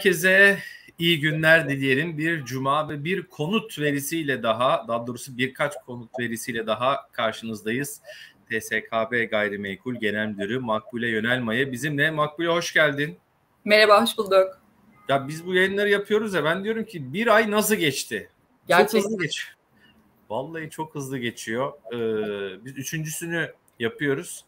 herkese iyi günler dileyelim. Bir cuma ve bir konut verisiyle daha, daha doğrusu birkaç konut verisiyle daha karşınızdayız. TSKB Gayrimenkul Genel Müdürü Makbule Yönelmaya bizimle. Makbule hoş geldin. Merhaba, hoş bulduk. Ya biz bu yayınları yapıyoruz ya ben diyorum ki bir ay nasıl geçti? Gerçekten. Çok hızlı geçiyor. Vallahi çok hızlı geçiyor. Ee, biz üçüncüsünü yapıyoruz.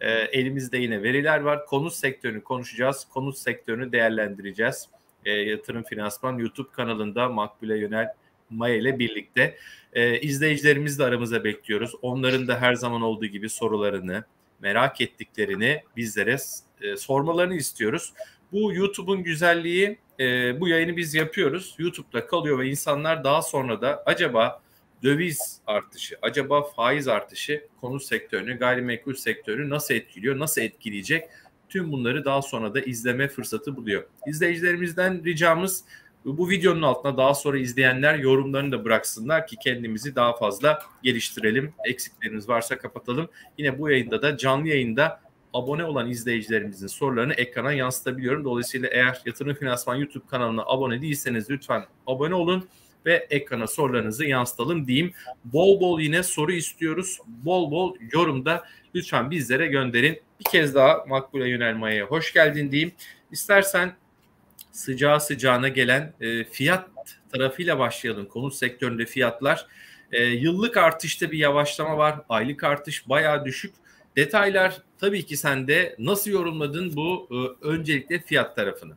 Ee, elimizde yine veriler var. Konut sektörünü konuşacağız. Konut sektörünü değerlendireceğiz. Ee, Yatırım Finansman YouTube kanalında Makbule Yönel Maya ile birlikte. Ee, izleyicilerimizi de aramıza bekliyoruz. Onların da her zaman olduğu gibi sorularını, merak ettiklerini bizlere e, sormalarını istiyoruz. Bu YouTube'un güzelliği e, bu yayını biz yapıyoruz. YouTube'da kalıyor ve insanlar daha sonra da acaba döviz artışı, acaba faiz artışı konu sektörünü, gayrimenkul sektörünü nasıl etkiliyor, nasıl etkileyecek? Tüm bunları daha sonra da izleme fırsatı buluyor. İzleyicilerimizden ricamız bu videonun altına daha sonra izleyenler yorumlarını da bıraksınlar ki kendimizi daha fazla geliştirelim. Eksiklerimiz varsa kapatalım. Yine bu yayında da canlı yayında abone olan izleyicilerimizin sorularını ekrana yansıtabiliyorum. Dolayısıyla eğer Yatırım Finansman YouTube kanalına abone değilseniz lütfen abone olun ve ekrana sorularınızı yansıtalım diyeyim. Bol bol yine soru istiyoruz. Bol bol yorumda lütfen bizlere gönderin. Bir kez daha Makbule Yönelma'ya hoş geldin diyeyim. İstersen sıcağı sıcağına gelen e, fiyat tarafıyla başlayalım. Konut sektöründe fiyatlar. E, yıllık artışta bir yavaşlama var. Aylık artış bayağı düşük. Detaylar tabii ki sende. Nasıl yorumladın bu e, öncelikle fiyat tarafını?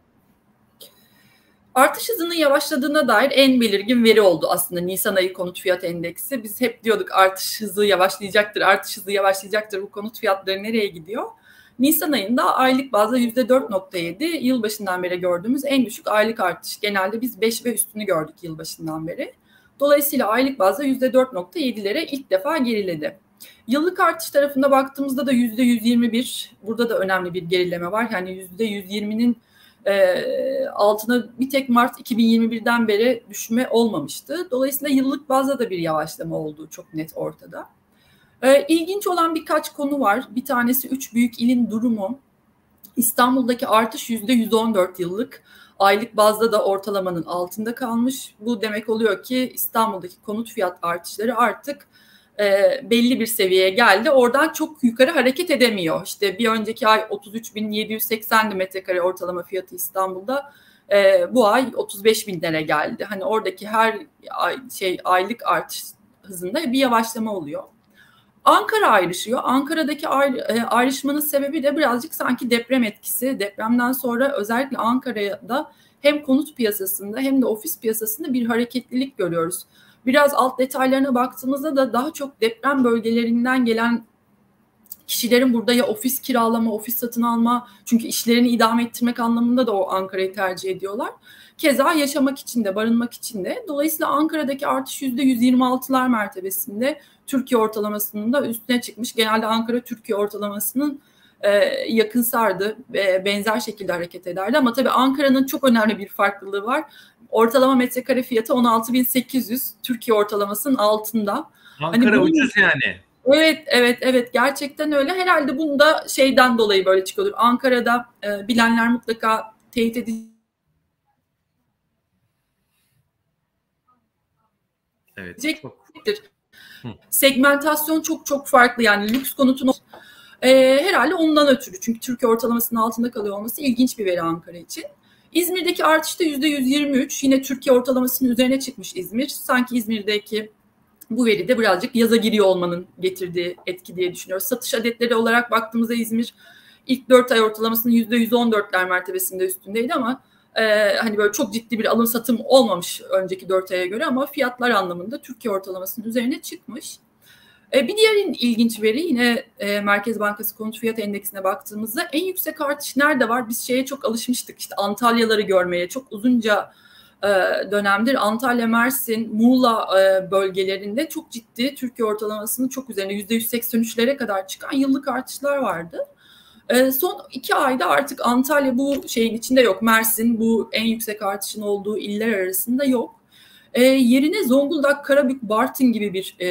Artış hızının yavaşladığına dair en belirgin veri oldu aslında Nisan ayı konut fiyat endeksi. Biz hep diyorduk artış hızı yavaşlayacaktır, artış hızı yavaşlayacaktır. Bu konut fiyatları nereye gidiyor? Nisan ayında aylık bazda %4.7 yılbaşından beri gördüğümüz en düşük aylık artış. Genelde biz 5 ve üstünü gördük yılbaşından beri. Dolayısıyla aylık bazda %4.7'lere ilk defa geriledi. Yıllık artış tarafında baktığımızda da %121, burada da önemli bir gerileme var. Yani %120'nin e, altına bir tek Mart 2021'den beri düşme olmamıştı. Dolayısıyla yıllık bazda da bir yavaşlama olduğu çok net ortada. E, ilginç olan birkaç konu var. Bir tanesi üç büyük ilin durumu. İstanbul'daki artış %114 yıllık. Aylık bazda da ortalamanın altında kalmış. Bu demek oluyor ki İstanbul'daki konut fiyat artışları artık e, belli bir seviyeye geldi. Oradan çok yukarı hareket edemiyor. İşte bir önceki ay 33.780'di metrekare ortalama fiyatı İstanbul'da. E, bu ay 35 binlere geldi. Hani oradaki her ay, şey aylık artış hızında bir yavaşlama oluyor. Ankara ayrışıyor. Ankara'daki e, ayrışmanın sebebi de birazcık sanki deprem etkisi. Depremden sonra özellikle Ankara'da hem konut piyasasında hem de ofis piyasasında bir hareketlilik görüyoruz. Biraz alt detaylarına baktığımızda da daha çok deprem bölgelerinden gelen kişilerin burada ya ofis kiralama, ofis satın alma çünkü işlerini idame ettirmek anlamında da o Ankara'yı tercih ediyorlar. Keza yaşamak için de, barınmak için de. Dolayısıyla Ankara'daki artış %126'lar mertebesinde Türkiye ortalamasının da üstüne çıkmış. Genelde Ankara Türkiye ortalamasının e, yakın sardı ve benzer şekilde hareket ederdi. Ama tabii Ankara'nın çok önemli bir farklılığı var. Ortalama metrekare fiyatı 16.800. Türkiye ortalamasının altında. Ankara hani bu, ucuz yani. Evet, evet, evet. Gerçekten öyle. Herhalde bunu da şeyden dolayı böyle çıkıyordur. Ankara'da e, bilenler mutlaka teyit edecek. Evet. Segmentasyon çok çok farklı yani lüks konutun e, herhalde ondan ötürü çünkü Türkiye ortalamasının altında kalıyor olması ilginç bir veri Ankara için. İzmir'deki artış da %123 yine Türkiye ortalamasının üzerine çıkmış İzmir. Sanki İzmir'deki bu veri de birazcık yaza giriyor olmanın getirdiği etki diye düşünüyoruz. Satış adetleri olarak baktığımızda İzmir ilk 4 ay ortalamasının %114'ler mertebesinde üstündeydi ama e, hani böyle çok ciddi bir alım satım olmamış önceki 4 aya göre ama fiyatlar anlamında Türkiye ortalamasının üzerine çıkmış. E, bir diğer ilginç veri yine e, Merkez Bankası konut fiyat endeksine baktığımızda en yüksek artış nerede var? Biz şeye çok alışmıştık işte Antalyaları görmeye çok uzunca e, dönemdir Antalya, Mersin, Muğla bölgelerinde çok ciddi Türkiye ortalamasının çok üzerine %183'lere kadar çıkan yıllık artışlar vardı. Son iki ayda artık Antalya bu şeyin içinde yok. Mersin bu en yüksek artışın olduğu iller arasında yok. E, yerine Zonguldak, Karabük, Bartın gibi bir e,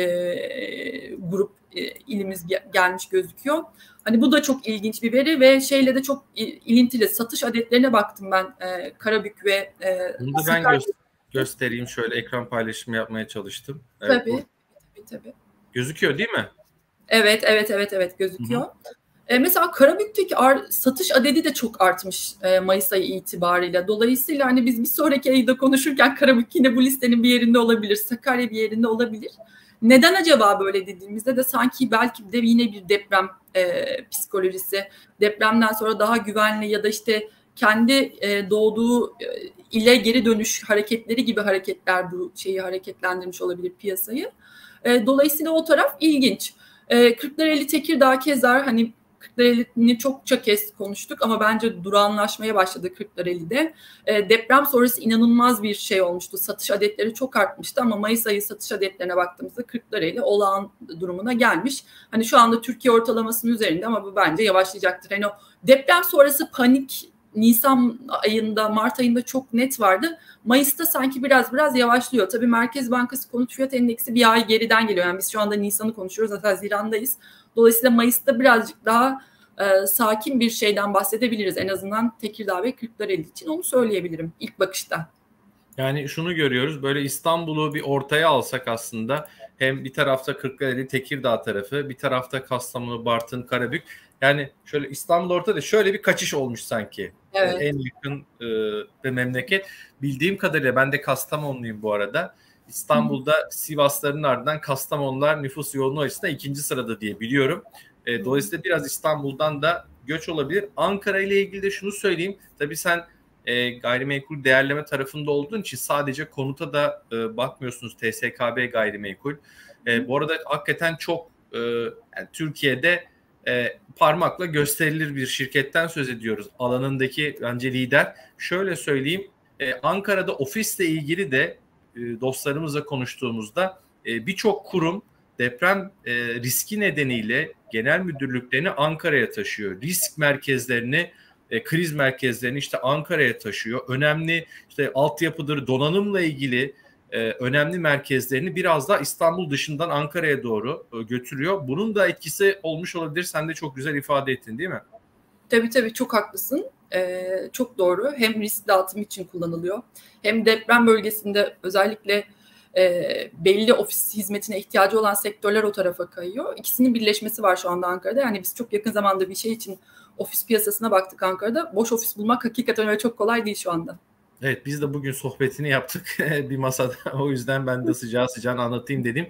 grup e, ilimiz gelmiş gözüküyor. Hani bu da çok ilginç bir veri ve şeyle de çok ilintili. Satış adetlerine baktım ben e, Karabük ve e, Bunu da ben gö- göstereyim. Şöyle ekran paylaşımı yapmaya çalıştım. Evet, tabii, bu... tabii, tabii. Gözüküyor değil mi? Evet, evet, evet, evet gözüküyor. E, mesela Karabük'teki ar- satış adedi de çok artmış e, Mayıs ayı itibariyle. Dolayısıyla hani biz bir sonraki ayda konuşurken Karabük yine bu listenin bir yerinde olabilir, Sakarya bir yerinde olabilir. Neden acaba böyle dediğimizde de sanki belki de yine bir deprem e, psikolojisi, depremden sonra daha güvenli ya da işte kendi e, doğduğu e, ile geri dönüş hareketleri gibi hareketler bu şeyi hareketlendirmiş olabilir piyasayı. E, dolayısıyla o taraf ilginç. E, Kırklareli Tekirdağ Kezar hani Kırklareli'ni çokça kez konuştuk ama bence durağanlaşmaya başladı Kırklareli'de. E, deprem sonrası inanılmaz bir şey olmuştu. Satış adetleri çok artmıştı ama Mayıs ayı satış adetlerine baktığımızda Kırklareli olağan durumuna gelmiş. Hani şu anda Türkiye ortalamasının üzerinde ama bu bence yavaşlayacaktır. Hani o deprem sonrası panik Nisan ayında, Mart ayında çok net vardı. Mayıs'ta sanki biraz biraz yavaşlıyor. Tabii Merkez Bankası konut fiyat endeksi bir ay geriden geliyor. Yani biz şu anda Nisan'ı konuşuyoruz, zaten Haziran'dayız. Dolayısıyla Mayıs'ta birazcık daha e, sakin bir şeyden bahsedebiliriz. En azından Tekirdağ ve Kırklareli için onu söyleyebilirim ilk bakışta. Yani şunu görüyoruz böyle İstanbul'u bir ortaya alsak aslında hem bir tarafta Kırklareli, Tekirdağ tarafı, bir tarafta Kastamonu, Bartın, Karabük. Yani şöyle İstanbul ortada şöyle bir kaçış olmuş sanki. Evet. En yakın e, bir memleket. Bildiğim kadarıyla ben de Kastamonluyum bu arada. İstanbul'da. Sivasların ardından Kastamonular nüfus yoğunluğu açısından ikinci sırada diye biliyorum. E, dolayısıyla biraz İstanbul'dan da göç olabilir. Ankara ile ilgili de şunu söyleyeyim. Tabii sen e, gayrimenkul değerleme tarafında olduğun için sadece konuta da e, bakmıyorsunuz TSKB gayrimenkul. E, bu arada hakikaten çok e, yani Türkiye'de e, parmakla gösterilir bir şirketten söz ediyoruz. Alanındaki bence lider. Şöyle söyleyeyim e, Ankara'da ofisle ilgili de dostlarımızla konuştuğumuzda e, birçok kurum deprem e, riski nedeniyle genel müdürlüklerini Ankara'ya taşıyor. Risk merkezlerini e, kriz merkezlerini işte Ankara'ya taşıyor. Önemli işte altyapıdır, donanımla ilgili e, önemli merkezlerini biraz daha İstanbul dışından Ankara'ya doğru e, götürüyor. Bunun da etkisi olmuş olabilir. Sen de çok güzel ifade ettin değil mi? Tabii tabii çok haklısın. Ee, çok doğru. Hem risk dağıtım için kullanılıyor. Hem deprem bölgesinde özellikle e, belli ofis hizmetine ihtiyacı olan sektörler o tarafa kayıyor. İkisinin birleşmesi var şu anda Ankara'da. Yani biz çok yakın zamanda bir şey için ofis piyasasına baktık Ankara'da. Boş ofis bulmak hakikaten öyle çok kolay değil şu anda. Evet biz de bugün sohbetini yaptık bir masada. o yüzden ben de sıcağı sıcağına anlatayım dedim.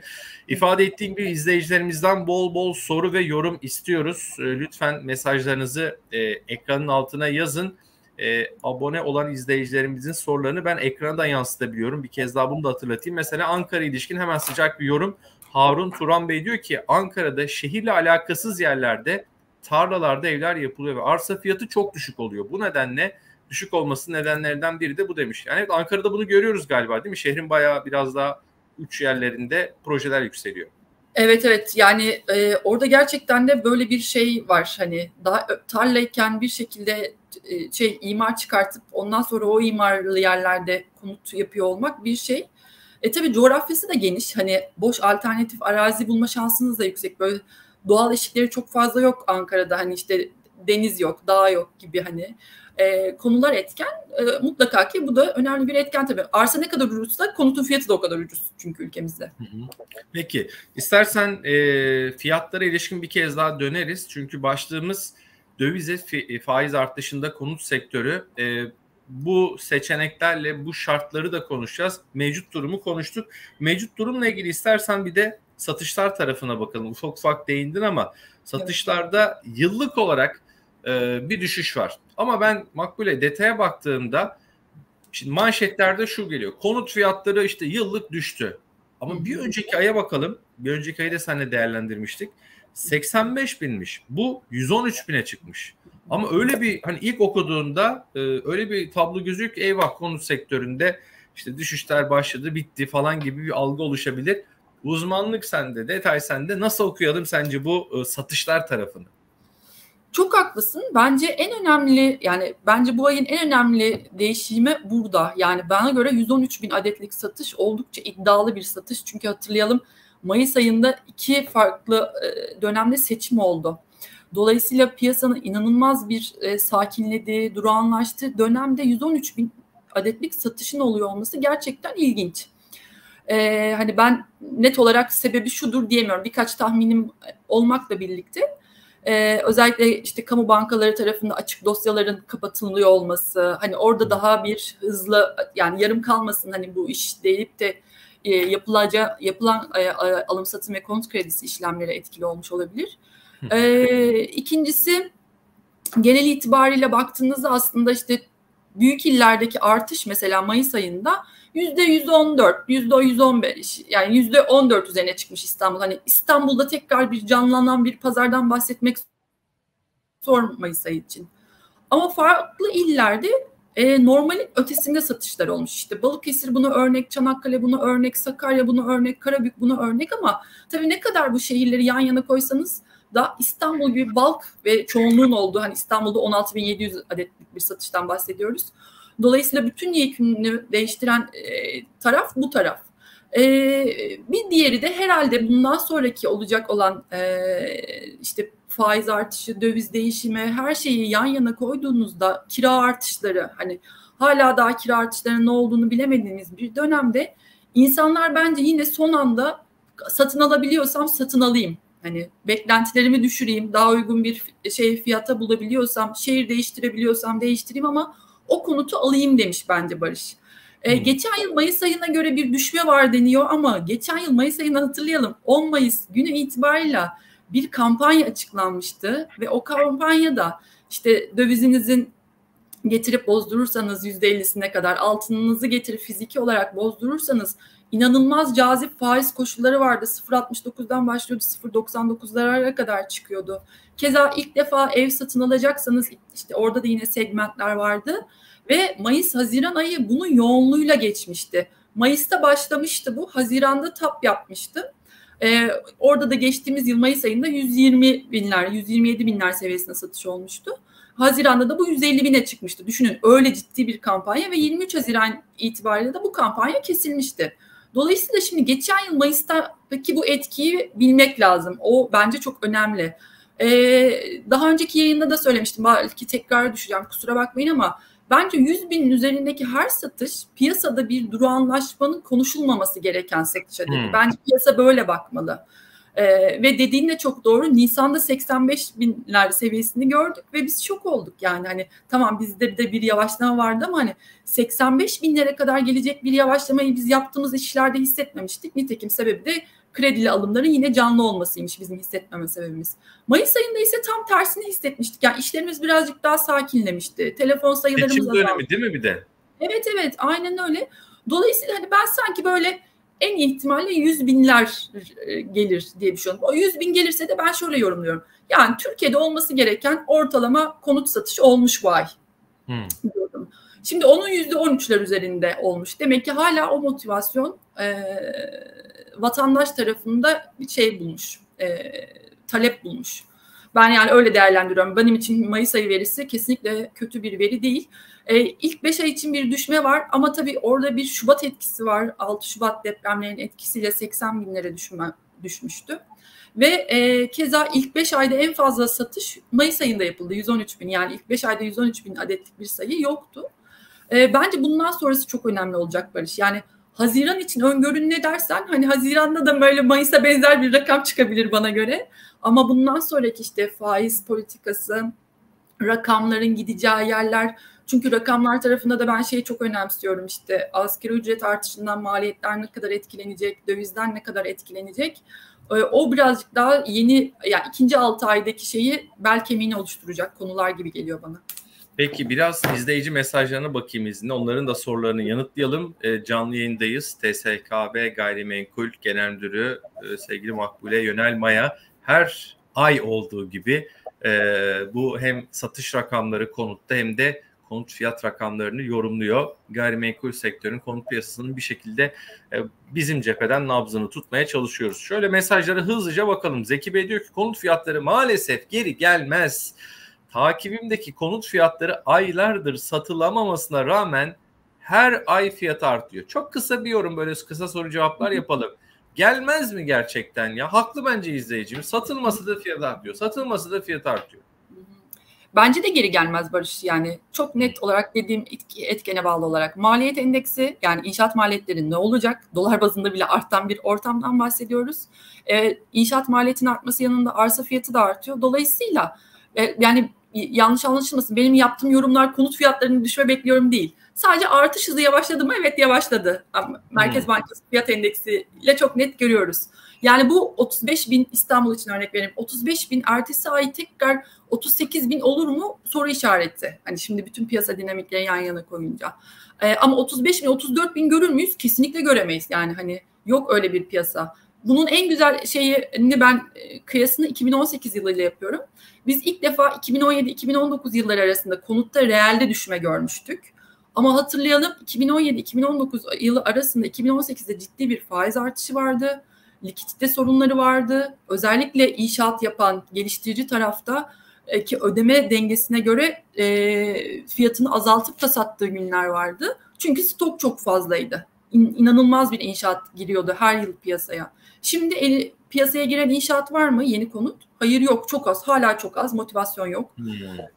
İfade ettiğim gibi izleyicilerimizden bol bol soru ve yorum istiyoruz. Ee, lütfen mesajlarınızı e, ekranın altına yazın. E, abone olan izleyicilerimizin sorularını ben ekrana yansıtabiliyorum. Bir kez daha bunu da hatırlatayım. Mesela Ankara ilişkin hemen sıcak bir yorum. Harun Turan Bey diyor ki Ankara'da şehirle alakasız yerlerde tarlalarda evler yapılıyor ve arsa fiyatı çok düşük oluyor. Bu nedenle düşük olması nedenlerden biri de bu demiş. Yani evet, Ankara'da bunu görüyoruz galiba değil mi? Şehrin bayağı biraz daha uç yerlerinde projeler yükseliyor. Evet evet yani e, orada gerçekten de böyle bir şey var hani daha tarlayken bir şekilde e, şey imar çıkartıp ondan sonra o imarlı yerlerde konut yapıyor olmak bir şey. E tabi coğrafyası da geniş hani boş alternatif arazi bulma şansınız da yüksek böyle doğal eşikleri çok fazla yok Ankara'da hani işte deniz yok dağ yok gibi hani e, konular etken. E, mutlaka ki bu da önemli bir etken tabii. Arsa ne kadar ucuzsa konutun fiyatı da o kadar ucuz çünkü ülkemizde. Peki istersen e, fiyatlara ilişkin bir kez daha döneriz. Çünkü başlığımız dövize faiz artışında konut sektörü. E, bu seçeneklerle bu şartları da konuşacağız. Mevcut durumu konuştuk. Mevcut durumla ilgili istersen bir de satışlar tarafına bakalım. Ufak ufak değindin ama satışlarda yıllık olarak e, bir düşüş var. Ama ben Makbule detaya baktığımda şimdi manşetlerde şu geliyor. Konut fiyatları işte yıllık düştü. Ama bir önceki aya bakalım. Bir önceki ayı da seninle değerlendirmiştik. 85 binmiş. Bu 113 bine çıkmış. Ama öyle bir hani ilk okuduğunda e, öyle bir tablo gözüküyor ki eyvah konut sektöründe işte düşüşler başladı bitti falan gibi bir algı oluşabilir. Uzmanlık sende, detay sende. Nasıl okuyalım sence bu e, satışlar tarafını? Çok haklısın. Bence en önemli yani bence bu ayın en önemli değişimi burada. Yani bana göre 113 bin adetlik satış oldukça iddialı bir satış. Çünkü hatırlayalım Mayıs ayında iki farklı e, dönemde seçim oldu. Dolayısıyla piyasanın inanılmaz bir e, sakinlediği, durağanlaştığı dönemde 113 bin adetlik satışın oluyor olması gerçekten ilginç. Ee, hani ben net olarak sebebi şudur diyemiyorum. Birkaç tahminim olmakla birlikte ee, özellikle işte kamu bankaları tarafında açık dosyaların kapatılıyor olması, hani orada daha bir hızlı yani yarım kalmasın hani bu iş deyip de e, yapılaca, yapılan e, alım satım ve konut kredisi işlemleri etkili olmuş olabilir. E, ikincisi genel itibariyle baktığınızda aslında işte büyük illerdeki artış mesela Mayıs ayında yüzde yüzde on dört, yüzde yüzde on beş yani yüzde on dört üzerine çıkmış İstanbul. Hani İstanbul'da tekrar bir canlanan bir pazardan bahsetmek zor Mayıs ayı için. Ama farklı illerde e, normalin ötesinde satışlar olmuş. İşte Balıkesir buna örnek, Çanakkale buna örnek, Sakarya buna örnek, Karabük buna örnek ama tabii ne kadar bu şehirleri yan yana koysanız da İstanbul gibi bulk ve çoğunluğun olduğu hani İstanbul'da 16.700 adetlik bir satıştan bahsediyoruz. Dolayısıyla bütün yekününü değiştiren e, taraf bu taraf. E, bir diğeri de herhalde bundan sonraki olacak olan e, işte faiz artışı, döviz değişimi her şeyi yan yana koyduğunuzda kira artışları hani hala daha kira artışlarının ne olduğunu bilemediğimiz bir dönemde insanlar bence yine son anda satın alabiliyorsam satın alayım. Hani beklentilerimi düşüreyim, daha uygun bir şey fiyata bulabiliyorsam, şehir değiştirebiliyorsam değiştireyim ama o konutu alayım demiş bence Barış. Ee, geçen yıl Mayıs ayına göre bir düşme var deniyor ama geçen yıl Mayıs ayını hatırlayalım. 10 Mayıs günü itibariyle bir kampanya açıklanmıştı ve o kampanyada işte dövizinizin getirip bozdurursanız %50'sine kadar altınınızı getirip fiziki olarak bozdurursanız inanılmaz cazip faiz koşulları vardı. 0.69'dan başlıyordu 0.99'lara kadar çıkıyordu. Keza ilk defa ev satın alacaksanız işte orada da yine segmentler vardı ve Mayıs-Haziran ayı bunun yoğunluğuyla geçmişti. Mayıs'ta başlamıştı bu, Haziran'da tap yapmıştı. Ee, orada da geçtiğimiz yıl Mayıs ayında 120 binler, 127 binler seviyesinde satış olmuştu. Haziran'da da bu 150 bine çıkmıştı. Düşünün öyle ciddi bir kampanya ve 23 Haziran itibariyle de bu kampanya kesilmişti. Dolayısıyla şimdi geçen yıl Mayıs'taki bu etkiyi bilmek lazım. O bence çok önemli. Ee, daha önceki yayında da söylemiştim. Belki tekrar düşeceğim kusura bakmayın ama bence 100 binin üzerindeki her satış piyasada bir durağanlaşmanın konuşulmaması gereken satış. Hmm. Bence piyasa böyle bakmalı. Ee, ve dediğin de çok doğru. Nisan'da 85 binler seviyesini gördük ve biz şok olduk. Yani hani tamam bizde de bir yavaşlama vardı ama hani 85 binlere kadar gelecek bir yavaşlamayı biz yaptığımız işlerde hissetmemiştik. Nitekim sebebi de kredili alımların yine canlı olmasıymış bizim hissetmeme sebebimiz. Mayıs ayında ise tam tersini hissetmiştik. Yani işlerimiz birazcık daha sakinlemişti. Telefon sayılarımız Seçim dönemi değil mi bir de? Evet evet aynen öyle. Dolayısıyla hani ben sanki böyle en ihtimalle yüz binler e, gelir diye düşünüyorum. O yüz bin gelirse de ben şöyle yorumluyorum. Yani Türkiye'de olması gereken ortalama konut satışı olmuş bu ay. Hmm. Şimdi onun yüzde on üçler üzerinde olmuş. Demek ki hala o motivasyon e, vatandaş tarafında bir şey bulmuş, e, talep bulmuş. Ben yani öyle değerlendiriyorum. Benim için Mayıs ayı verisi kesinlikle kötü bir veri değil. E, ilk 5 ay için bir düşme var ama tabii orada bir Şubat etkisi var. 6 Şubat depremlerinin etkisiyle 80 binlere düşme, düşmüştü. Ve e, keza ilk 5 ayda en fazla satış Mayıs ayında yapıldı. 113 bin yani ilk 5 ayda 113 bin adetlik bir sayı yoktu. E, bence bundan sonrası çok önemli olacak Barış. Yani Haziran için öngörün ne dersen hani Haziran'da da böyle Mayıs'a benzer bir rakam çıkabilir bana göre. Ama bundan sonraki işte faiz politikası, rakamların gideceği yerler çünkü rakamlar tarafında da ben şeyi çok önemsiyorum işte asgari ücret artışından maliyetler ne kadar etkilenecek, dövizden ne kadar etkilenecek. Ee, o birazcık daha yeni yani ikinci altı aydaki şeyi bel kemiğini oluşturacak konular gibi geliyor bana. Peki biraz izleyici mesajlarına bakayım izinle. Onların da sorularını yanıtlayalım. E, canlı yayındayız. TSKB Gayrimenkul Genel Müdürü e, sevgili Makbule Yönel Maya her ay olduğu gibi e, bu hem satış rakamları konutta hem de konut fiyat rakamlarını yorumluyor. Gayrimenkul sektörün konut piyasasının bir şekilde e, bizim cepheden nabzını tutmaya çalışıyoruz. Şöyle mesajlara hızlıca bakalım. Zeki Bey diyor ki konut fiyatları maalesef geri gelmez. Takibimdeki konut fiyatları aylardır satılamamasına rağmen her ay fiyat artıyor. Çok kısa bir yorum böyle kısa soru cevaplar yapalım. Gelmez mi gerçekten ya? Haklı bence izleyicim. Satılması da fiyat artıyor. Satılması da fiyat artıyor. Bence de geri gelmez Barış yani çok net olarak dediğim etkene bağlı olarak maliyet endeksi yani inşaat maliyetleri ne olacak? Dolar bazında bile artan bir ortamdan bahsediyoruz. Ee, inşaat maliyetinin artması yanında arsa fiyatı da artıyor. Dolayısıyla e, yani yanlış anlaşılmasın benim yaptığım yorumlar konut fiyatlarının düşme bekliyorum değil. Sadece artış hızı yavaşladı mı? Evet yavaşladı. Merkez hmm. Bankası fiyat endeksiyle çok net görüyoruz. Yani bu 35 bin İstanbul için örnek vereyim. 35 bin ertesi ay tekrar 38 bin olur mu? Soru işareti. Hani şimdi bütün piyasa dinamikleri yan yana koyunca. Ee, ama 35 bin 34 bin görür müyüz? Kesinlikle göremeyiz. Yani hani yok öyle bir piyasa. Bunun en güzel şeyini ben e, kıyasını 2018 yılıyla yapıyorum. Biz ilk defa 2017-2019 yılları arasında konutta reelde düşme görmüştük. Ama hatırlayalım 2017-2019 yılı arasında 2018'de ciddi bir faiz artışı vardı likidite sorunları vardı. Özellikle inşaat yapan geliştirici tarafta e, ki ödeme dengesine göre e, fiyatını azaltıp da sattığı günler vardı. Çünkü stok çok fazlaydı. İn, inanılmaz bir inşaat giriyordu her yıl piyasaya. Şimdi el, piyasaya giren inşaat var mı yeni konut? Hayır yok çok az hala çok az motivasyon yok. Hmm.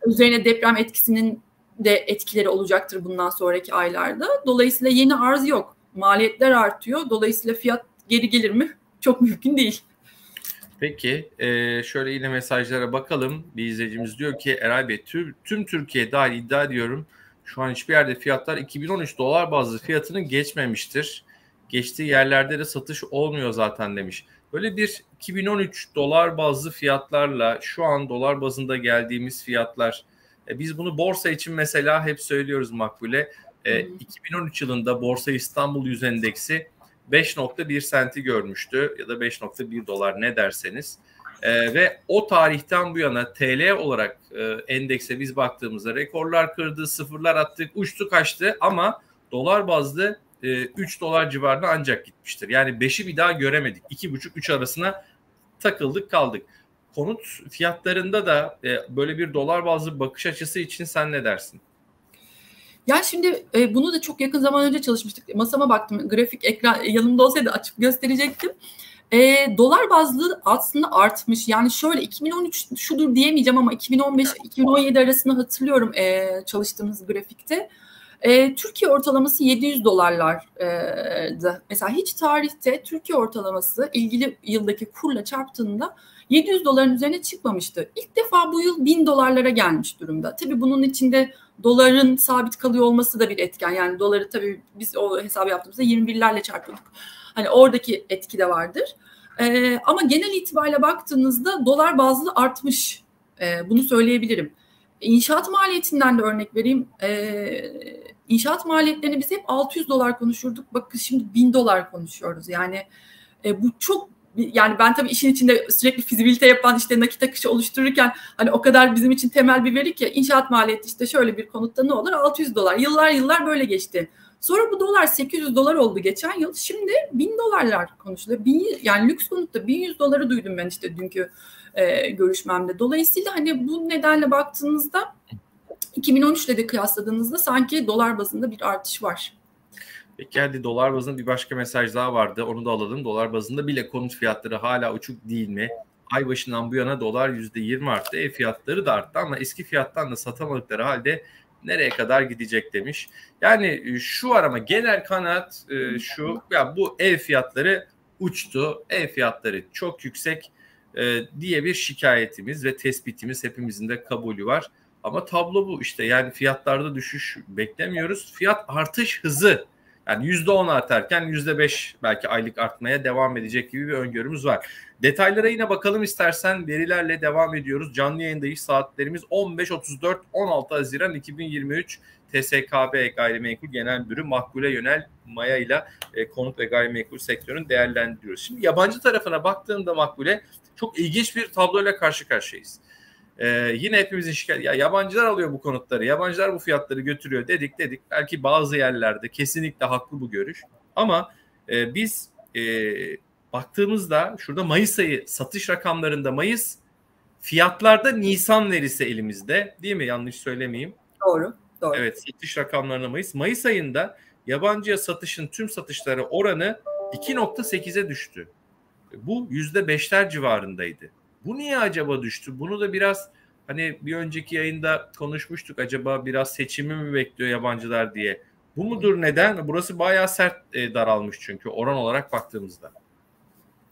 Üzerine deprem etkisinin de etkileri olacaktır bundan sonraki aylarda. Dolayısıyla yeni arz yok. Maliyetler artıyor. Dolayısıyla fiyat geri gelir mi? çok mümkün değil. Peki e, şöyle yine mesajlara bakalım. Bir izleyicimiz diyor ki Eray Bey tüm, tüm Türkiye dahil iddia ediyorum. Şu an hiçbir yerde fiyatlar 2013 dolar bazlı fiyatını geçmemiştir. Geçtiği yerlerde de satış olmuyor zaten demiş. Böyle bir 2013 dolar bazlı fiyatlarla şu an dolar bazında geldiğimiz fiyatlar e, biz bunu borsa için mesela hep söylüyoruz Makbule. E, 2013 yılında Borsa İstanbul Yüz Endeksi 5.1 senti görmüştü ya da 5.1 dolar ne derseniz. E, ve o tarihten bu yana TL olarak e, endekse biz baktığımızda rekorlar kırdı, sıfırlar attık, uçtu kaçtı ama dolar bazlı e, 3 dolar civarında ancak gitmiştir. Yani 5'i bir daha göremedik. 2,5-3 arasına takıldık kaldık. Konut fiyatlarında da e, böyle bir dolar bazlı bakış açısı için sen ne dersin? Ya şimdi e, bunu da çok yakın zaman önce çalışmıştık. Masama baktım. Grafik ekran yanımda olsaydı açıp gösterecektim. E, dolar bazlı aslında artmış. Yani şöyle 2013 şudur diyemeyeceğim ama 2015-2017 arasında hatırlıyorum e, çalıştığımız grafikte. E, Türkiye ortalaması 700 dolarlardı. Mesela hiç tarihte Türkiye ortalaması ilgili yıldaki kurla çarptığında 700 doların üzerine çıkmamıştı. İlk defa bu yıl 1000 dolarlara gelmiş durumda. Tabii bunun içinde doların sabit kalıyor olması da bir etken. Yani doları tabii biz o hesabı yaptığımızda 21'lerle çarpıyorduk. Hani oradaki etki de vardır. Ee, ama genel itibariyle baktığınızda dolar bazlı artmış. Ee, bunu söyleyebilirim. İnşaat maliyetinden de örnek vereyim. Ee, inşaat maliyetlerini biz hep 600 dolar konuşurduk. Bakın şimdi 1000 dolar konuşuyoruz. Yani e, bu çok yani ben tabii işin içinde sürekli fizibilite yapan işte nakit akışı oluştururken hani o kadar bizim için temel bir veri ki inşaat maliyeti işte şöyle bir konutta ne olur 600 dolar. Yıllar yıllar böyle geçti. Sonra bu dolar 800 dolar oldu geçen yıl. Şimdi 1000 dolarlar konuşuluyor. Bin, yani lüks konutta 1100 doları duydum ben işte dünkü e, görüşmemde. Dolayısıyla hani bu nedenle baktığınızda 2013 ile de kıyasladığınızda sanki dolar bazında bir artış var. Peki hadi dolar bazında bir başka mesaj daha vardı. Onu da alalım. Dolar bazında bile konut fiyatları hala uçuk değil mi? Ay başından bu yana dolar %20 arttı. Ev fiyatları da arttı ama eski fiyattan da satamadıkları halde nereye kadar gidecek demiş. Yani e, şu var ama genel kanaat e, şu ya bu ev fiyatları uçtu. Ev fiyatları çok yüksek e, diye bir şikayetimiz ve tespitimiz hepimizin de kabulü var. Ama tablo bu işte yani fiyatlarda düşüş beklemiyoruz. Fiyat artış hızı yani %10 artarken %5 belki aylık artmaya devam edecek gibi bir öngörümüz var. Detaylara yine bakalım istersen verilerle devam ediyoruz. Canlı yayındayız. Saatlerimiz 15.34 16 Haziran 2023 TSKB Gayrimenkul Genel Müdürü Makbule Yönel Maya ile e, konut ve gayrimenkul sektörünü değerlendiriyoruz. Şimdi yabancı tarafına baktığında Makbule çok ilginç bir tabloyla karşı karşıyayız. Ee, yine hepimizin şikayet ya yabancılar alıyor bu konutları. Yabancılar bu fiyatları götürüyor dedik dedik. Belki bazı yerlerde kesinlikle haklı bu görüş. Ama e, biz e, baktığımızda şurada Mayıs ayı satış rakamlarında Mayıs Fiyatlarda Nisan verisi elimizde değil mi? Yanlış söylemeyeyim. Doğru. Doğru. Evet satış rakamlarına Mayıs. Mayıs ayında yabancıya satışın tüm satışları oranı 2.8'e düştü. Bu %5'ler civarındaydı. Bu niye acaba düştü? Bunu da biraz hani bir önceki yayında konuşmuştuk. Acaba biraz seçimi mi bekliyor yabancılar diye. Bu mudur neden? Burası bayağı sert e, daralmış çünkü oran olarak baktığımızda.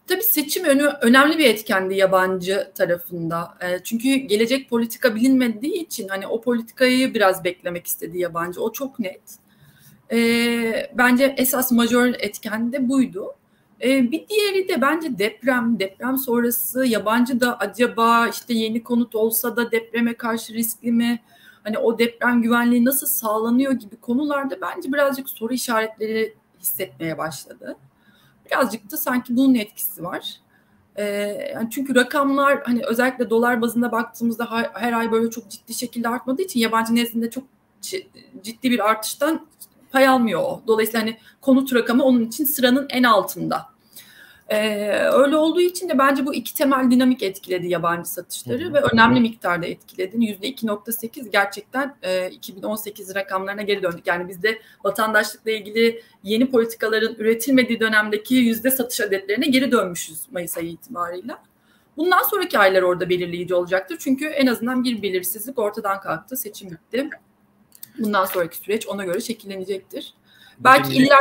Tabii seçim önü önemli bir etkendi yabancı tarafında. E, çünkü gelecek politika bilinmediği için hani o politikayı biraz beklemek istedi yabancı. O çok net. E, bence esas majör etken de buydu. E, bir diğeri de bence deprem, deprem sonrası yabancı da acaba işte yeni konut olsa da depreme karşı riskli mi? Hani o deprem güvenliği nasıl sağlanıyor gibi konularda bence birazcık soru işaretleri hissetmeye başladı. Birazcık da sanki bunun etkisi var. Ee, çünkü rakamlar hani özellikle dolar bazında baktığımızda her ay böyle çok ciddi şekilde artmadığı için yabancı nezdinde çok ciddi bir artıştan pay almıyor o. Dolayısıyla hani konut rakamı onun için sıranın en altında. Ee, öyle olduğu için de bence bu iki temel dinamik etkiledi yabancı satışları hı hı. ve önemli miktarda etkiledi. Yüzde 2.8 gerçekten e, 2018 rakamlarına geri döndük. Yani bizde vatandaşlıkla ilgili yeni politikaların üretilmediği dönemdeki yüzde satış adetlerine geri dönmüşüz Mayıs ayı itibarıyla. Bundan sonraki aylar orada belirleyici olacaktır. Çünkü en azından bir belirsizlik ortadan kalktı. Seçim bitti. Bundan sonraki süreç ona göre şekillenecektir. Belki iller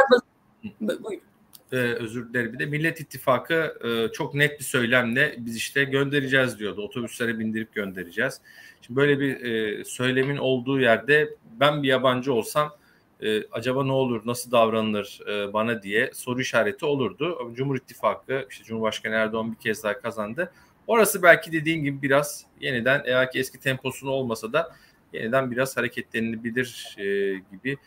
Buyurun e, özür dilerim bir de Millet İttifakı e, çok net bir söylemle biz işte göndereceğiz diyordu. Otobüslere bindirip göndereceğiz. Şimdi böyle bir e, söylemin olduğu yerde ben bir yabancı olsam e, acaba ne olur, nasıl davranılır e, bana diye soru işareti olurdu. Cumhur İttifakı, işte Cumhurbaşkanı Erdoğan bir kez daha kazandı. Orası belki dediğin gibi biraz yeniden eğer ki eski temposunu olmasa da yeniden biraz hareketlenilebilir e, gibi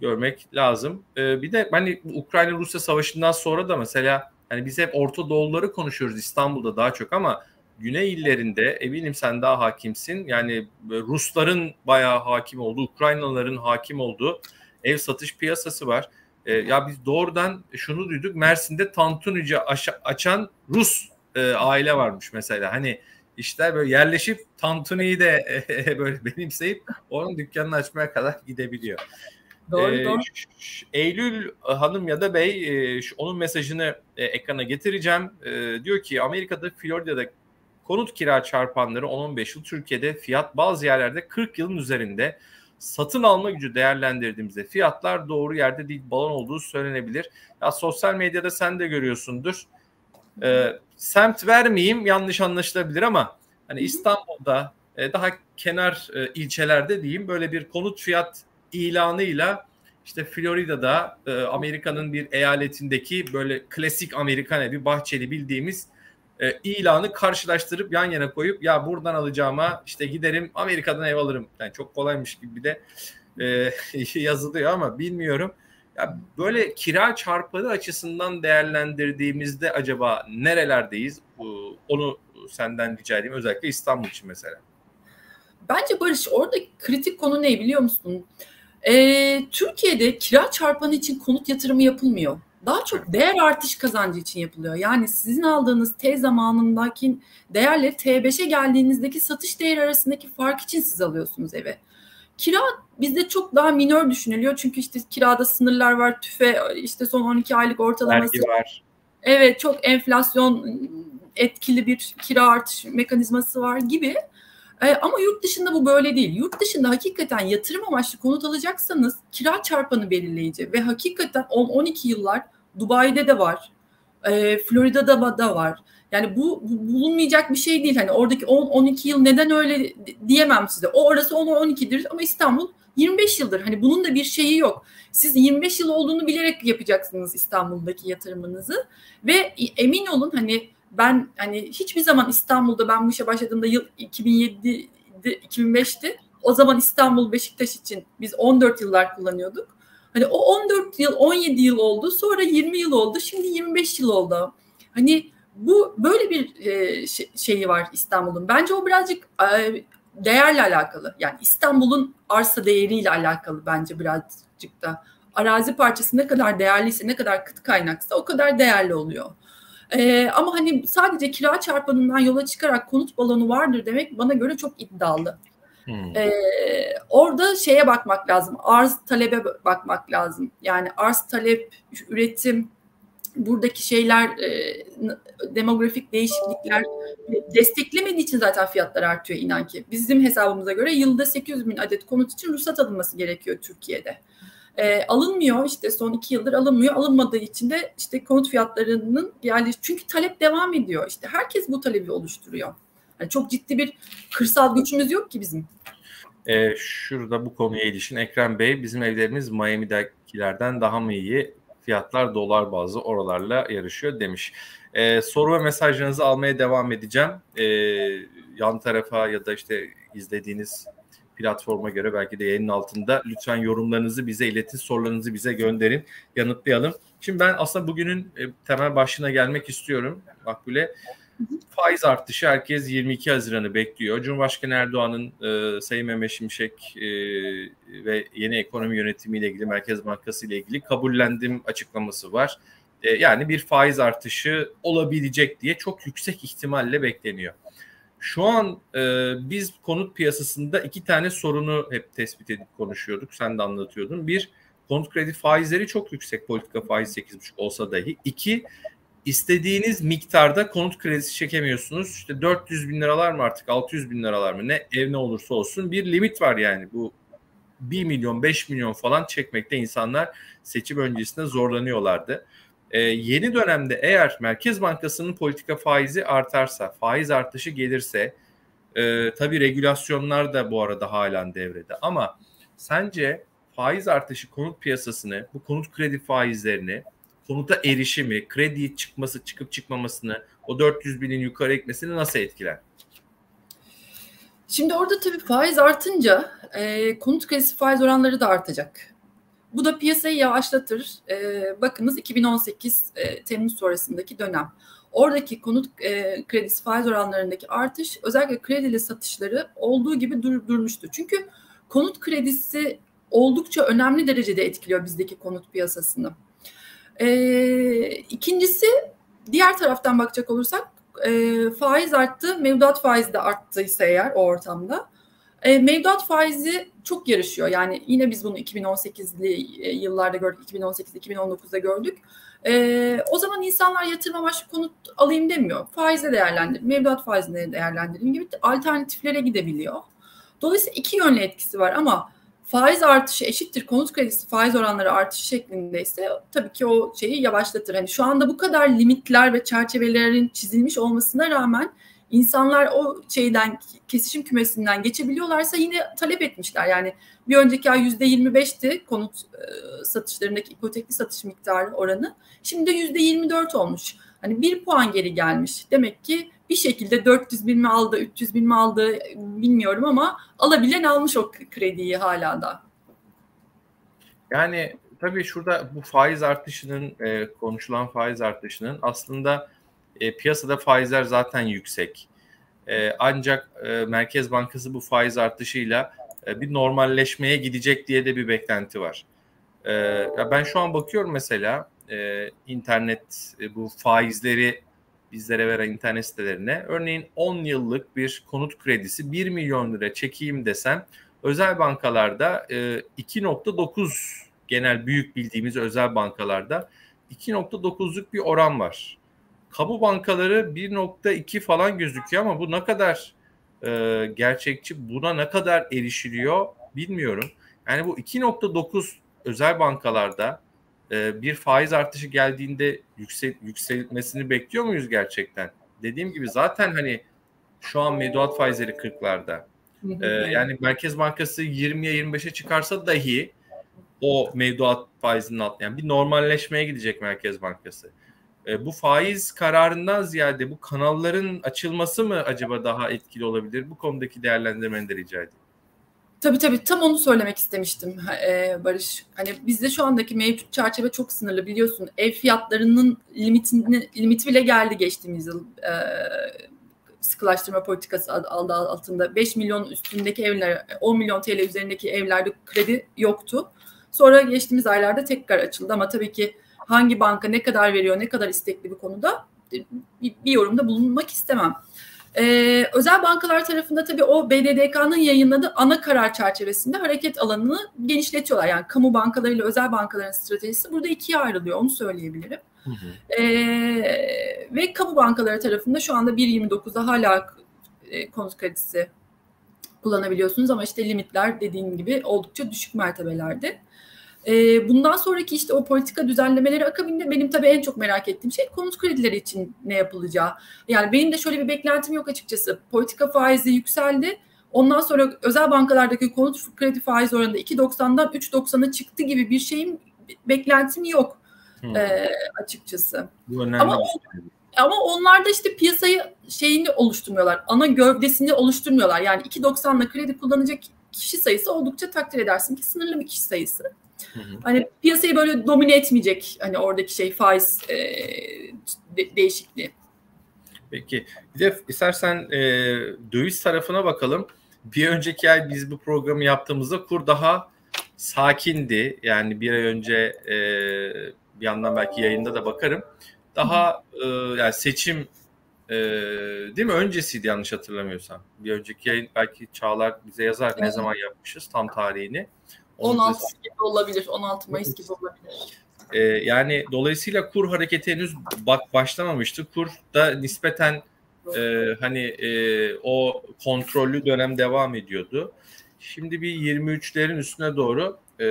görmek lazım. Ee, bir de hani Ukrayna-Rusya savaşından sonra da mesela hani biz hep Orta Doğuları konuşuyoruz İstanbul'da daha çok ama Güney illerinde eminim sen daha hakimsin. Yani Rusların bayağı hakim olduğu, Ukraynalıların hakim olduğu ev satış piyasası var. Ee, ya biz doğrudan şunu duyduk. Mersin'de tantunici açan Rus e, aile varmış mesela. Hani işler böyle yerleşip tantuniyi de e, böyle benimseyip onun dükkanını açmaya kadar gidebiliyor. Doğru, ee, doğru. Eylül Hanım ya da Bey e, şu, onun mesajını e, ekrana getireceğim. E, diyor ki Amerika'da Florida'da konut kira çarpanları 10-15 yıl Türkiye'de fiyat bazı yerlerde 40 yılın üzerinde satın alma gücü değerlendirdiğimizde fiyatlar doğru yerde değil balon olduğu söylenebilir. Ya sosyal medyada sen de görüyorsundur. E, semt vermeyeyim yanlış anlaşılabilir ama hani İstanbul'da e, daha kenar e, ilçelerde diyeyim böyle bir konut fiyat ilanıyla işte Florida'da e, Amerika'nın bir eyaletindeki böyle klasik Amerikan evi bahçeli bildiğimiz e, ilanı karşılaştırıp yan yana koyup ya buradan alacağıma işte giderim Amerika'dan ev alırım. Yani çok kolaymış gibi bir de e, yazılıyor ama bilmiyorum. Ya böyle kira çarpları açısından değerlendirdiğimizde acaba nerelerdeyiz? Onu senden rica edeyim özellikle İstanbul için mesela. Bence Barış orada kritik konu ne biliyor musun? E, Türkiye'de kira çarpanı için konut yatırımı yapılmıyor. Daha çok değer artış kazancı için yapılıyor. Yani sizin aldığınız T zamanındaki değerle T5'e geldiğinizdeki satış değeri arasındaki fark için siz alıyorsunuz eve. Kira bizde çok daha minör düşünülüyor. Çünkü işte kirada sınırlar var. TÜFE işte son 12 aylık ortalaması. Vergi var. Evet çok enflasyon etkili bir kira artış mekanizması var gibi. E, ama yurt dışında bu böyle değil. Yurt dışında hakikaten yatırım amaçlı konut alacaksanız kira çarpanı belirleyici ve hakikaten 10-12 yıllar Dubai'de de var. E, Florida'da da var. Yani bu, bu bulunmayacak bir şey değil. Hani oradaki 10-12 yıl neden öyle diyemem size. O orası 10-12'dir ama İstanbul 25 yıldır. Hani bunun da bir şeyi yok. Siz 25 yıl olduğunu bilerek yapacaksınız İstanbul'daki yatırımınızı ve emin olun hani ben hani hiçbir zaman İstanbul'da ben bu işe başladığımda yıl 2007 2005'ti. O zaman İstanbul Beşiktaş için biz 14 yıllar kullanıyorduk. Hani o 14 yıl 17 yıl oldu sonra 20 yıl oldu şimdi 25 yıl oldu. Hani bu böyle bir e, şeyi var İstanbul'un. Bence o birazcık e, değerle alakalı. Yani İstanbul'un arsa değeriyle alakalı bence birazcık da. Arazi parçası ne kadar değerliyse, ne kadar kıt kaynaksa o kadar değerli oluyor. Ee, ama hani sadece kira çarpanından yola çıkarak konut balonu vardır demek bana göre çok iddialı. Hmm. Ee, orada şeye bakmak lazım. Arz talebe bakmak lazım. Yani arz talep, üretim, buradaki şeyler e, demografik değişiklikler desteklemediği için zaten fiyatlar artıyor inan ki. Bizim hesabımıza göre yılda 800 bin adet konut için ruhsat alınması gerekiyor Türkiye'de. E, alınmıyor işte son iki yıldır alınmıyor. Alınmadığı için de işte konut fiyatlarının yani çünkü talep devam ediyor. İşte herkes bu talebi oluşturuyor. Yani çok ciddi bir kırsal göçümüz yok ki bizim. E, şurada bu konuya ilişkin Ekrem Bey bizim evlerimiz Miami'dekilerden daha mı iyi? Fiyatlar dolar bazlı oralarla yarışıyor demiş. E, soru ve mesajlarınızı almaya devam edeceğim. E, yan tarafa ya da işte izlediğiniz platforma göre belki de yayının altında lütfen yorumlarınızı bize iletin, sorularınızı bize gönderin, yanıtlayalım. Şimdi ben aslında bugünün e, temel başlığına gelmek istiyorum Makbule. Faiz artışı herkes 22 Haziran'ı bekliyor. Cumhurbaşkanı Erdoğan'ın e, Sayın Mehmet Şimşek e, ve yeni ekonomi yönetimiyle ilgili Merkez Bankası ile ilgili kabullendim açıklaması var. E, yani bir faiz artışı olabilecek diye çok yüksek ihtimalle bekleniyor. Şu an e, biz konut piyasasında iki tane sorunu hep tespit edip konuşuyorduk. Sen de anlatıyordun. Bir, konut kredi faizleri çok yüksek. Politika faiz 8,5 olsa dahi. İki, istediğiniz miktarda konut kredisi çekemiyorsunuz. İşte 400 bin liralar mı artık 600 bin liralar mı ne ev ne olursa olsun bir limit var yani. Bu 1 milyon 5 milyon falan çekmekte insanlar seçim öncesinde zorlanıyorlardı. Ee, yeni dönemde eğer Merkez Bankası'nın politika faizi artarsa, faiz artışı gelirse, e, tabii regülasyonlar da bu arada halen devrede ama sence faiz artışı konut piyasasını, bu konut kredi faizlerini, konuta erişimi, kredi çıkması, çıkıp çıkmamasını, o 400 binin yukarı ekmesini nasıl etkiler? Şimdi orada tabii faiz artınca e, konut kredisi faiz oranları da artacak. Bu da piyasayı yavaşlatır. E, bakınız 2018 e, Temmuz sonrasındaki dönem. Oradaki konut e, kredisi faiz oranlarındaki artış özellikle kredili satışları olduğu gibi dur, durmuştu. Çünkü konut kredisi oldukça önemli derecede etkiliyor bizdeki konut piyasasını. E, ikincisi diğer taraftan bakacak olursak e, faiz arttı, mevduat faizi de arttıysa eğer o ortamda e, mevduat faizi çok yarışıyor. Yani yine biz bunu 2018'li e, yıllarda gördük, 2018-2019'da gördük. E, o zaman insanlar yatırım amaçlı konut alayım demiyor. Faize değerlendirin, mevduat faizine değerlendirin gibi alternatiflere gidebiliyor. Dolayısıyla iki yönlü etkisi var ama faiz artışı eşittir konut kredisi faiz oranları artışı şeklindeyse tabii ki o şeyi yavaşlatır. Hani şu anda bu kadar limitler ve çerçevelerin çizilmiş olmasına rağmen insanlar o şeyden kesişim kümesinden geçebiliyorlarsa yine talep etmişler. Yani bir önceki ay yüzde 25'ti konut e, satışlarındaki ipotekli satış miktarı oranı. Şimdi yüzde 24 olmuş. Hani bir puan geri gelmiş. Demek ki bir şekilde 400 bin mi aldı, 300 bin mi aldı bilmiyorum ama alabilen almış o krediyi hala da. Yani tabii şurada bu faiz artışının, e, konuşulan faiz artışının aslında e, piyasada faizler zaten yüksek. E, ancak e, Merkez Bankası bu faiz artışıyla e, bir normalleşmeye gidecek diye de bir beklenti var. E, ben şu an bakıyorum mesela e, internet e, bu faizleri bizlere veren internet sitelerine. Örneğin 10 yıllık bir konut kredisi 1 milyon lira çekeyim desem özel bankalarda e, 2.9 genel büyük bildiğimiz özel bankalarda 2.9'luk bir oran var kamu bankaları 1.2 falan gözüküyor ama bu ne kadar e, gerçekçi, buna ne kadar erişiliyor bilmiyorum. Yani bu 2.9 özel bankalarda e, bir faiz artışı geldiğinde yüksel, yükselmesini bekliyor muyuz gerçekten? Dediğim gibi zaten hani şu an mevduat faizleri 40'larda. Ee, yani Merkez Bankası 20'ye 25'e çıkarsa dahi o mevduat faizinin altına yani bir normalleşmeye gidecek Merkez Bankası. E, bu faiz kararından ziyade bu kanalların açılması mı acaba daha etkili olabilir? Bu konudaki değerlendirmeni de rica edeyim. Tabii tabii tam onu söylemek istemiştim ee, Barış. Hani bizde şu andaki mevcut çerçeve çok sınırlı biliyorsun. Ev fiyatlarının limitini, limiti bile geldi geçtiğimiz yıl. Ee, sıkılaştırma politikası adı altında 5 milyon üstündeki evler, 10 milyon TL üzerindeki evlerde kredi yoktu. Sonra geçtiğimiz aylarda tekrar açıldı ama tabii ki hangi banka ne kadar veriyor, ne kadar istekli bir konuda bir, bir yorumda bulunmak istemem. Ee, özel bankalar tarafında tabii o BDDK'nın yayınladığı ana karar çerçevesinde hareket alanını genişletiyorlar. Yani kamu bankalarıyla özel bankaların stratejisi burada ikiye ayrılıyor onu söyleyebilirim. Hı hı. Ee, ve kamu bankaları tarafında şu anda 1.29'da hala e, konut kredisi kullanabiliyorsunuz ama işte limitler dediğim gibi oldukça düşük mertebelerde. E, bundan sonraki işte o politika düzenlemeleri akabinde benim tabii en çok merak ettiğim şey konut kredileri için ne yapılacağı. Yani benim de şöyle bir beklentim yok açıkçası. Politika faizi yükseldi. Ondan sonra özel bankalardaki konut kredi faiz oranında 2.90'dan 3.90'a çıktı gibi bir şeyim beklentim yok hmm. e, açıkçası. Bu önemli ama, şey. ama onlar da işte piyasayı şeyini oluşturmuyorlar. Ana gövdesini oluşturmuyorlar. Yani 2.90'la kredi kullanacak kişi sayısı oldukça takdir edersin ki sınırlı bir kişi sayısı. Hı hı. Hani piyasayı böyle domine etmeyecek hani oradaki şey faiz e, de, değişikliği. Peki. Bir de istersen e, döviz tarafına bakalım. Bir önceki ay biz bu programı yaptığımızda kur daha sakindi. Yani bir ay önce e, bir yandan belki yayında da bakarım. Daha e, yani seçim e, değil mi? Öncesiydi yanlış hatırlamıyorsam. Bir önceki yayın belki Çağlar bize yazar evet. ne zaman yapmışız tam tarihini. 16 gibi olabilir. 16 Mayıs gibi olabilir. Ee, yani dolayısıyla kur hareketi henüz bak başlamamıştı. Kur da nispeten e, hani e, o kontrollü dönem devam ediyordu. Şimdi bir 23'lerin üstüne doğru e,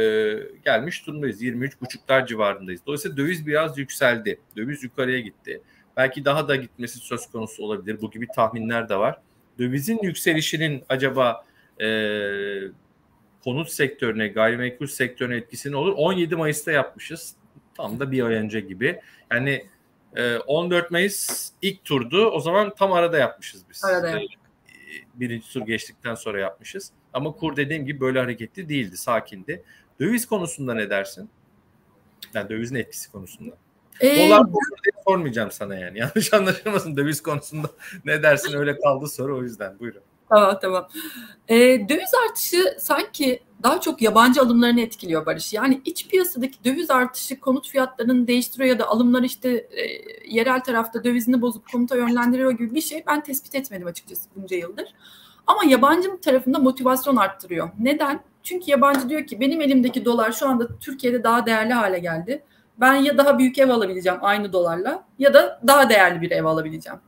gelmiş durumdayız. 23,5'lar civarındayız. Dolayısıyla döviz biraz yükseldi. Döviz yukarıya gitti. Belki daha da gitmesi söz konusu olabilir. Bu gibi tahminler de var. Dövizin yükselişinin acaba e, konut sektörüne, gayrimenkul sektörüne etkisi olur? 17 Mayıs'ta yapmışız. Tam da bir ay önce gibi. Yani 14 e, Mayıs ilk turdu. O zaman tam arada yapmışız biz. Arada e. Birinci tur geçtikten sonra yapmışız. Ama kur dediğim gibi böyle hareketli değildi, sakindi. Döviz konusunda ne dersin? Yani dövizin etkisi konusunda. Ee, Dolar diye sormayacağım sana yani. Yanlış anlaşılmasın döviz konusunda ne dersin öyle kaldı soru o yüzden. Buyurun. Tamam tamam. E, döviz artışı sanki daha çok yabancı alımlarını etkiliyor Barış. Yani iç piyasadaki döviz artışı konut fiyatlarını değiştiriyor ya da alımlar işte e, yerel tarafta dövizini bozup konuta yönlendiriyor gibi bir şey ben tespit etmedim açıkçası bunca yıldır. Ama yabancı tarafında motivasyon arttırıyor. Neden? Çünkü yabancı diyor ki benim elimdeki dolar şu anda Türkiye'de daha değerli hale geldi. Ben ya daha büyük ev alabileceğim aynı dolarla ya da daha değerli bir ev alabileceğim.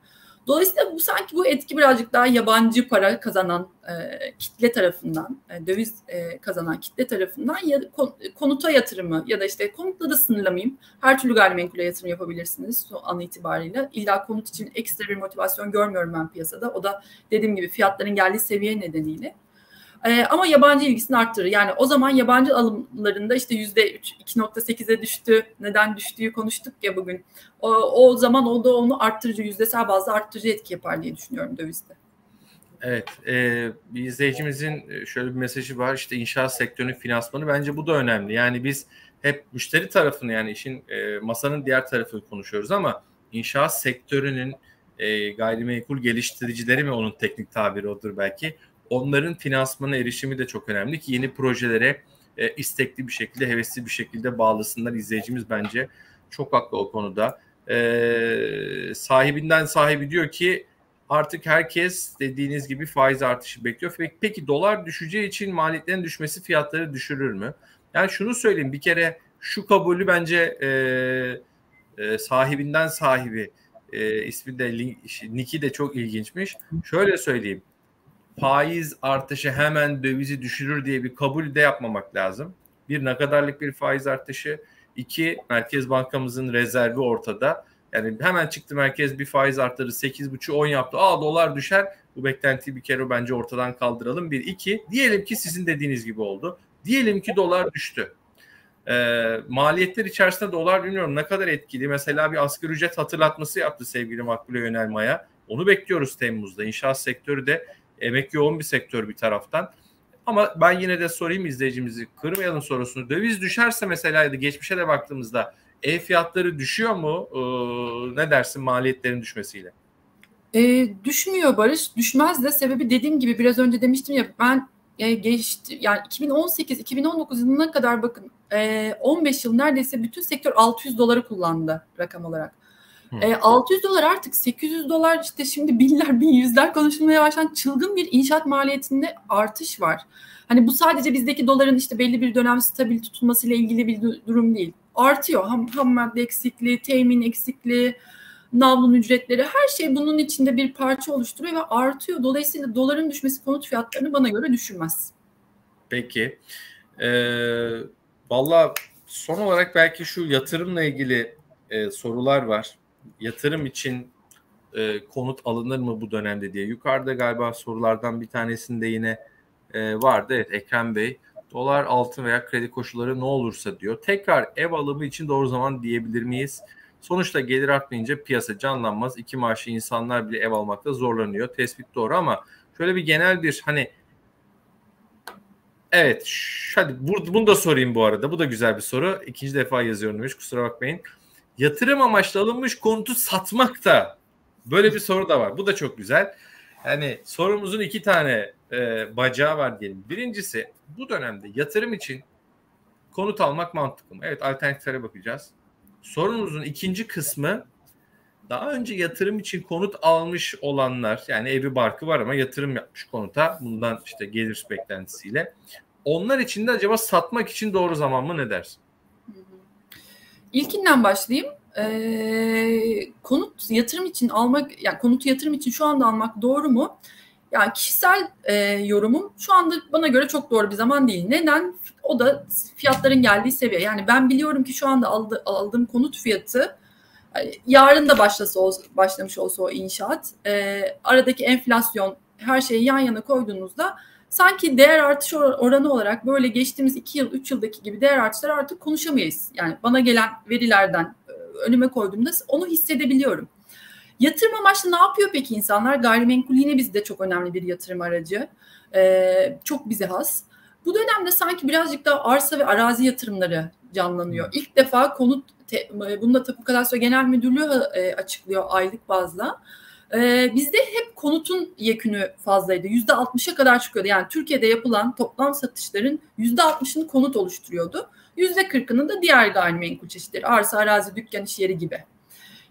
Dolayısıyla bu sanki bu etki birazcık daha yabancı para kazanan e, kitle tarafından, e, döviz e, kazanan kitle tarafından ya konuta yatırımı ya da işte konutla da sınırlamayayım. Her türlü gayrimenkule yatırım yapabilirsiniz o an itibariyle. İlla konut için ekstra bir motivasyon görmüyorum ben piyasada. O da dediğim gibi fiyatların geldiği seviye nedeniyle. E, ama yabancı ilgisini arttırır. Yani o zaman yabancı alımlarında işte yüzde 2.8'e düştü. Neden düştüğü konuştuk ya bugün. O, o zaman o da onu arttırıcı, yüzdesel bazda arttırıcı etki yapar diye düşünüyorum dövizde. Evet, e, bir izleyicimizin e, şöyle bir mesajı var. İşte inşaat sektörünün finansmanı bence bu da önemli. Yani biz hep müşteri tarafını yani işin e, masanın diğer tarafını konuşuyoruz ama inşaat sektörünün e, gayrimenkul geliştiricileri mi onun teknik tabiri odur belki onların finansmana erişimi de çok önemli ki yeni projelere e, istekli bir şekilde, hevesli bir şekilde bağlısınlar. İzleyicimiz bence çok haklı o konuda. E, sahibinden sahibi diyor ki artık herkes dediğiniz gibi faiz artışı bekliyor. Peki, peki dolar düşeceği için maliyetlerin düşmesi fiyatları düşürür mü? Yani şunu söyleyeyim bir kere şu kabulü bence e, e, sahibinden sahibi e, ismi de Niki de çok ilginçmiş. Şöyle söyleyeyim faiz artışı hemen dövizi düşürür diye bir kabul de yapmamak lazım. Bir ne kadarlık bir faiz artışı, iki Merkez Bankamızın rezervi ortada. Yani hemen çıktı merkez bir faiz arttırdı 8,5 10 yaptı. Aa dolar düşer. Bu beklentiyi bir kere bence ortadan kaldıralım. Bir iki diyelim ki sizin dediğiniz gibi oldu. Diyelim ki dolar düştü. E, maliyetler içerisinde dolar bilmiyorum ne kadar etkili. Mesela bir asgari ücret hatırlatması yaptı sevgili Makbule Yönelmaya. Onu bekliyoruz Temmuz'da. İnşaat sektörü de Emek yoğun bir sektör bir taraftan. Ama ben yine de sorayım izleyicimizi kırmayalım sorusunu. Döviz düşerse mesela geçmişe de baktığımızda ev fiyatları düşüyor mu? Ee, ne dersin maliyetlerin düşmesiyle? E, düşmüyor Barış. Düşmez de sebebi dediğim gibi biraz önce demiştim ya ben e, geçti yani 2018-2019 yılına kadar bakın e, 15 yıl neredeyse bütün sektör 600 doları kullandı rakam olarak. E, 600 dolar artık 800 dolar işte şimdi binler bin yüzler konuşulmaya başlayan çılgın bir inşaat maliyetinde artış var. Hani bu sadece bizdeki doların işte belli bir dönem stabil tutulmasıyla ilgili bir durum değil. Artıyor ham, ham madde eksikliği, temin eksikliği, navlun ücretleri her şey bunun içinde bir parça oluşturuyor ve artıyor. Dolayısıyla doların düşmesi konut fiyatlarını bana göre düşürmez. Peki. Ee, Valla son olarak belki şu yatırımla ilgili e, sorular var. Yatırım için e, konut alınır mı bu dönemde diye. Yukarıda galiba sorulardan bir tanesinde yine e, vardı. Evet Ekrem Bey. Dolar, altın veya kredi koşulları ne olursa diyor. Tekrar ev alımı için doğru zaman diyebilir miyiz? Sonuçta gelir artmayınca piyasa canlanmaz. İki maaşlı insanlar bile ev almakta zorlanıyor. Tespit doğru ama şöyle bir genel bir hani Evet. Hadi bunu da sorayım bu arada. Bu da güzel bir soru. İkinci defa yazıyorum demiş. Kusura bakmayın. Yatırım amaçlı alınmış konutu satmak da böyle bir soru da var. Bu da çok güzel. Yani sorumuzun iki tane e, bacağı var diyelim. Birincisi bu dönemde yatırım için konut almak mantıklı mı? Evet alternatiflere bakacağız. Sorunumuzun ikinci kısmı daha önce yatırım için konut almış olanlar yani evi barkı var ama yatırım yapmış konuta bundan işte gelir beklentisiyle onlar için de acaba satmak için doğru zaman mı ne dersin? İlkinden başlayayım. Ee, konut yatırım için almak, yani konutu yatırım için şu anda almak doğru mu? Yani kişisel e, yorumum şu anda bana göre çok doğru bir zaman değil. Neden? O da fiyatların geldiği seviye. Yani ben biliyorum ki şu anda aldı, aldığım konut fiyatı yarın da başlasa başlamış olsa o inşaat, e, aradaki enflasyon her şeyi yan yana koyduğunuzda sanki değer artış oranı olarak böyle geçtiğimiz 2 yıl 3 yıldaki gibi değer artışları artık konuşamayız. Yani bana gelen verilerden e, önüme koyduğumda onu hissedebiliyorum. Yatırım amaçlı ne yapıyor peki insanlar? Gayrimenkul yine bizde çok önemli bir yatırım aracı. Ee, çok bize has. Bu dönemde sanki birazcık daha arsa ve arazi yatırımları canlanıyor. İlk defa konut, te, bunu da Tapu Kadastro Genel Müdürlüğü e, açıklıyor aylık bazda. Ee, bizde hep konutun yekünü fazlaydı. Yüzde altmışa kadar çıkıyordu. Yani Türkiye'de yapılan toplam satışların yüzde altmışını konut oluşturuyordu. Yüzde kırkını da diğer gayrimenkul çeşitleri, arsa, arazi, dükkan, iş yeri gibi.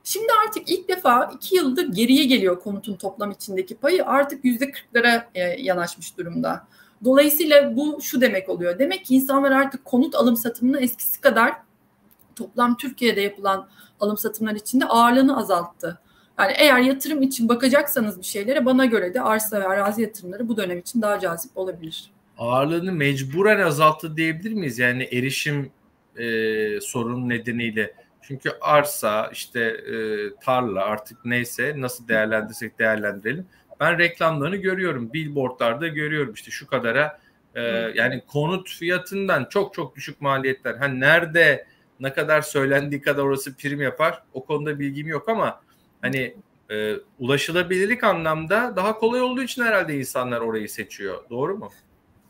Şimdi artık ilk defa iki yıldır geriye geliyor konutun toplam içindeki payı. Artık yüzde kırklara e, yanaşmış durumda. Dolayısıyla bu şu demek oluyor. Demek ki insanlar artık konut alım satımını eskisi kadar toplam Türkiye'de yapılan alım satımlar içinde ağırlığını azalttı. Yani eğer yatırım için bakacaksanız bir şeylere bana göre de arsa ve arazi yatırımları bu dönem için daha cazip olabilir. Ağırlığını mecburen azalttı diyebilir miyiz? Yani erişim e, sorun nedeniyle. Çünkü arsa, işte e, tarla artık neyse nasıl değerlendirsek değerlendirelim. Ben reklamlarını görüyorum. Billboardlarda görüyorum işte şu kadara e, yani konut fiyatından çok çok düşük maliyetler. Hani nerede ne kadar söylendiği kadar orası prim yapar o konuda bilgim yok ama hani e, ulaşılabilirlik anlamda daha kolay olduğu için herhalde insanlar orayı seçiyor. Doğru mu?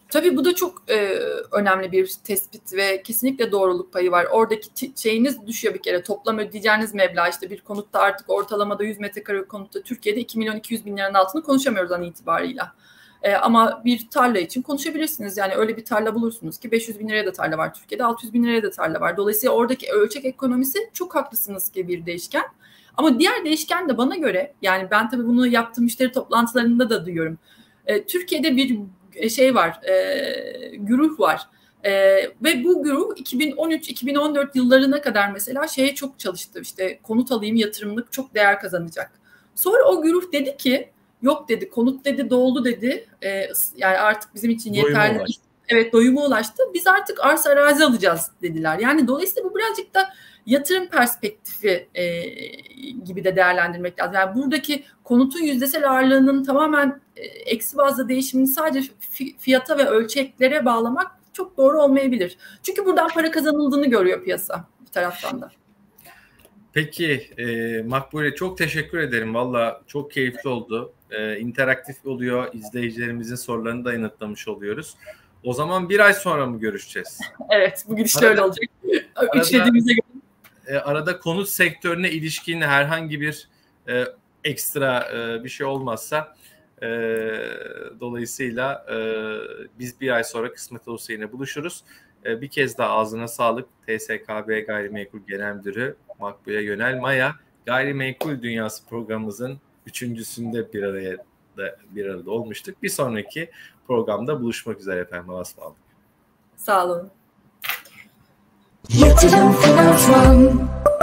Tabii bu da çok e, önemli bir tespit ve kesinlikle doğruluk payı var. Oradaki şeyiniz düşüyor bir kere. Toplam ödeyeceğiniz meblağ işte bir konutta artık ortalamada 100 metrekare konutta Türkiye'de 2 milyon 200 bin liranın altını konuşamıyoruz an itibarıyla. E, ama bir tarla için konuşabilirsiniz. Yani öyle bir tarla bulursunuz ki 500 bin liraya da tarla var Türkiye'de, 600 bin liraya da tarla var. Dolayısıyla oradaki ölçek ekonomisi çok haklısınız ki bir değişken. Ama diğer değişken de bana göre yani ben tabii bunu yaptığım müşteri toplantılarında da duyuyorum. E, Türkiye'de bir e, şey var, e, güruh var. E, ve bu güruh 2013-2014 yıllarına kadar mesela şeye çok çalıştı. İşte konut alayım yatırımlık çok değer kazanacak. Sonra o güruh dedi ki yok dedi konut dedi doldu dedi. E, yani artık bizim için yeterli. Evet doyuma ulaştı. Biz artık arsa arazi alacağız dediler. Yani dolayısıyla bu birazcık da yatırım perspektifi e, gibi de değerlendirmek lazım. Yani buradaki konutun yüzdesel ağırlığının tamamen e, eksi bazda değişimini sadece fiyata ve ölçeklere bağlamak çok doğru olmayabilir. Çünkü buradan para kazanıldığını görüyor piyasa bir taraftan da. Peki e, Makbule çok teşekkür ederim. Valla çok keyifli oldu. E, interaktif oluyor. İzleyicilerimizin sorularını da yanıtlamış oluyoruz. O zaman bir ay sonra mı görüşeceğiz? evet bugün işte öyle olacak. Üçlediğimize göre e, arada konut sektörüne ilişkin herhangi bir e, ekstra e, bir şey olmazsa e, dolayısıyla e, biz bir ay sonra kısmet olursa yine buluşuruz. E, bir kez daha ağzına sağlık TSKB Gayrimenkul Genel Müdürü Makbule Yönel Maya. Gayrimenkul Dünyası programımızın üçüncüsünde bir araya da bir arada olmuştuk. Bir sonraki programda buluşmak üzere efendim. Allah'a ısmarladık. Sağ olun. 窗。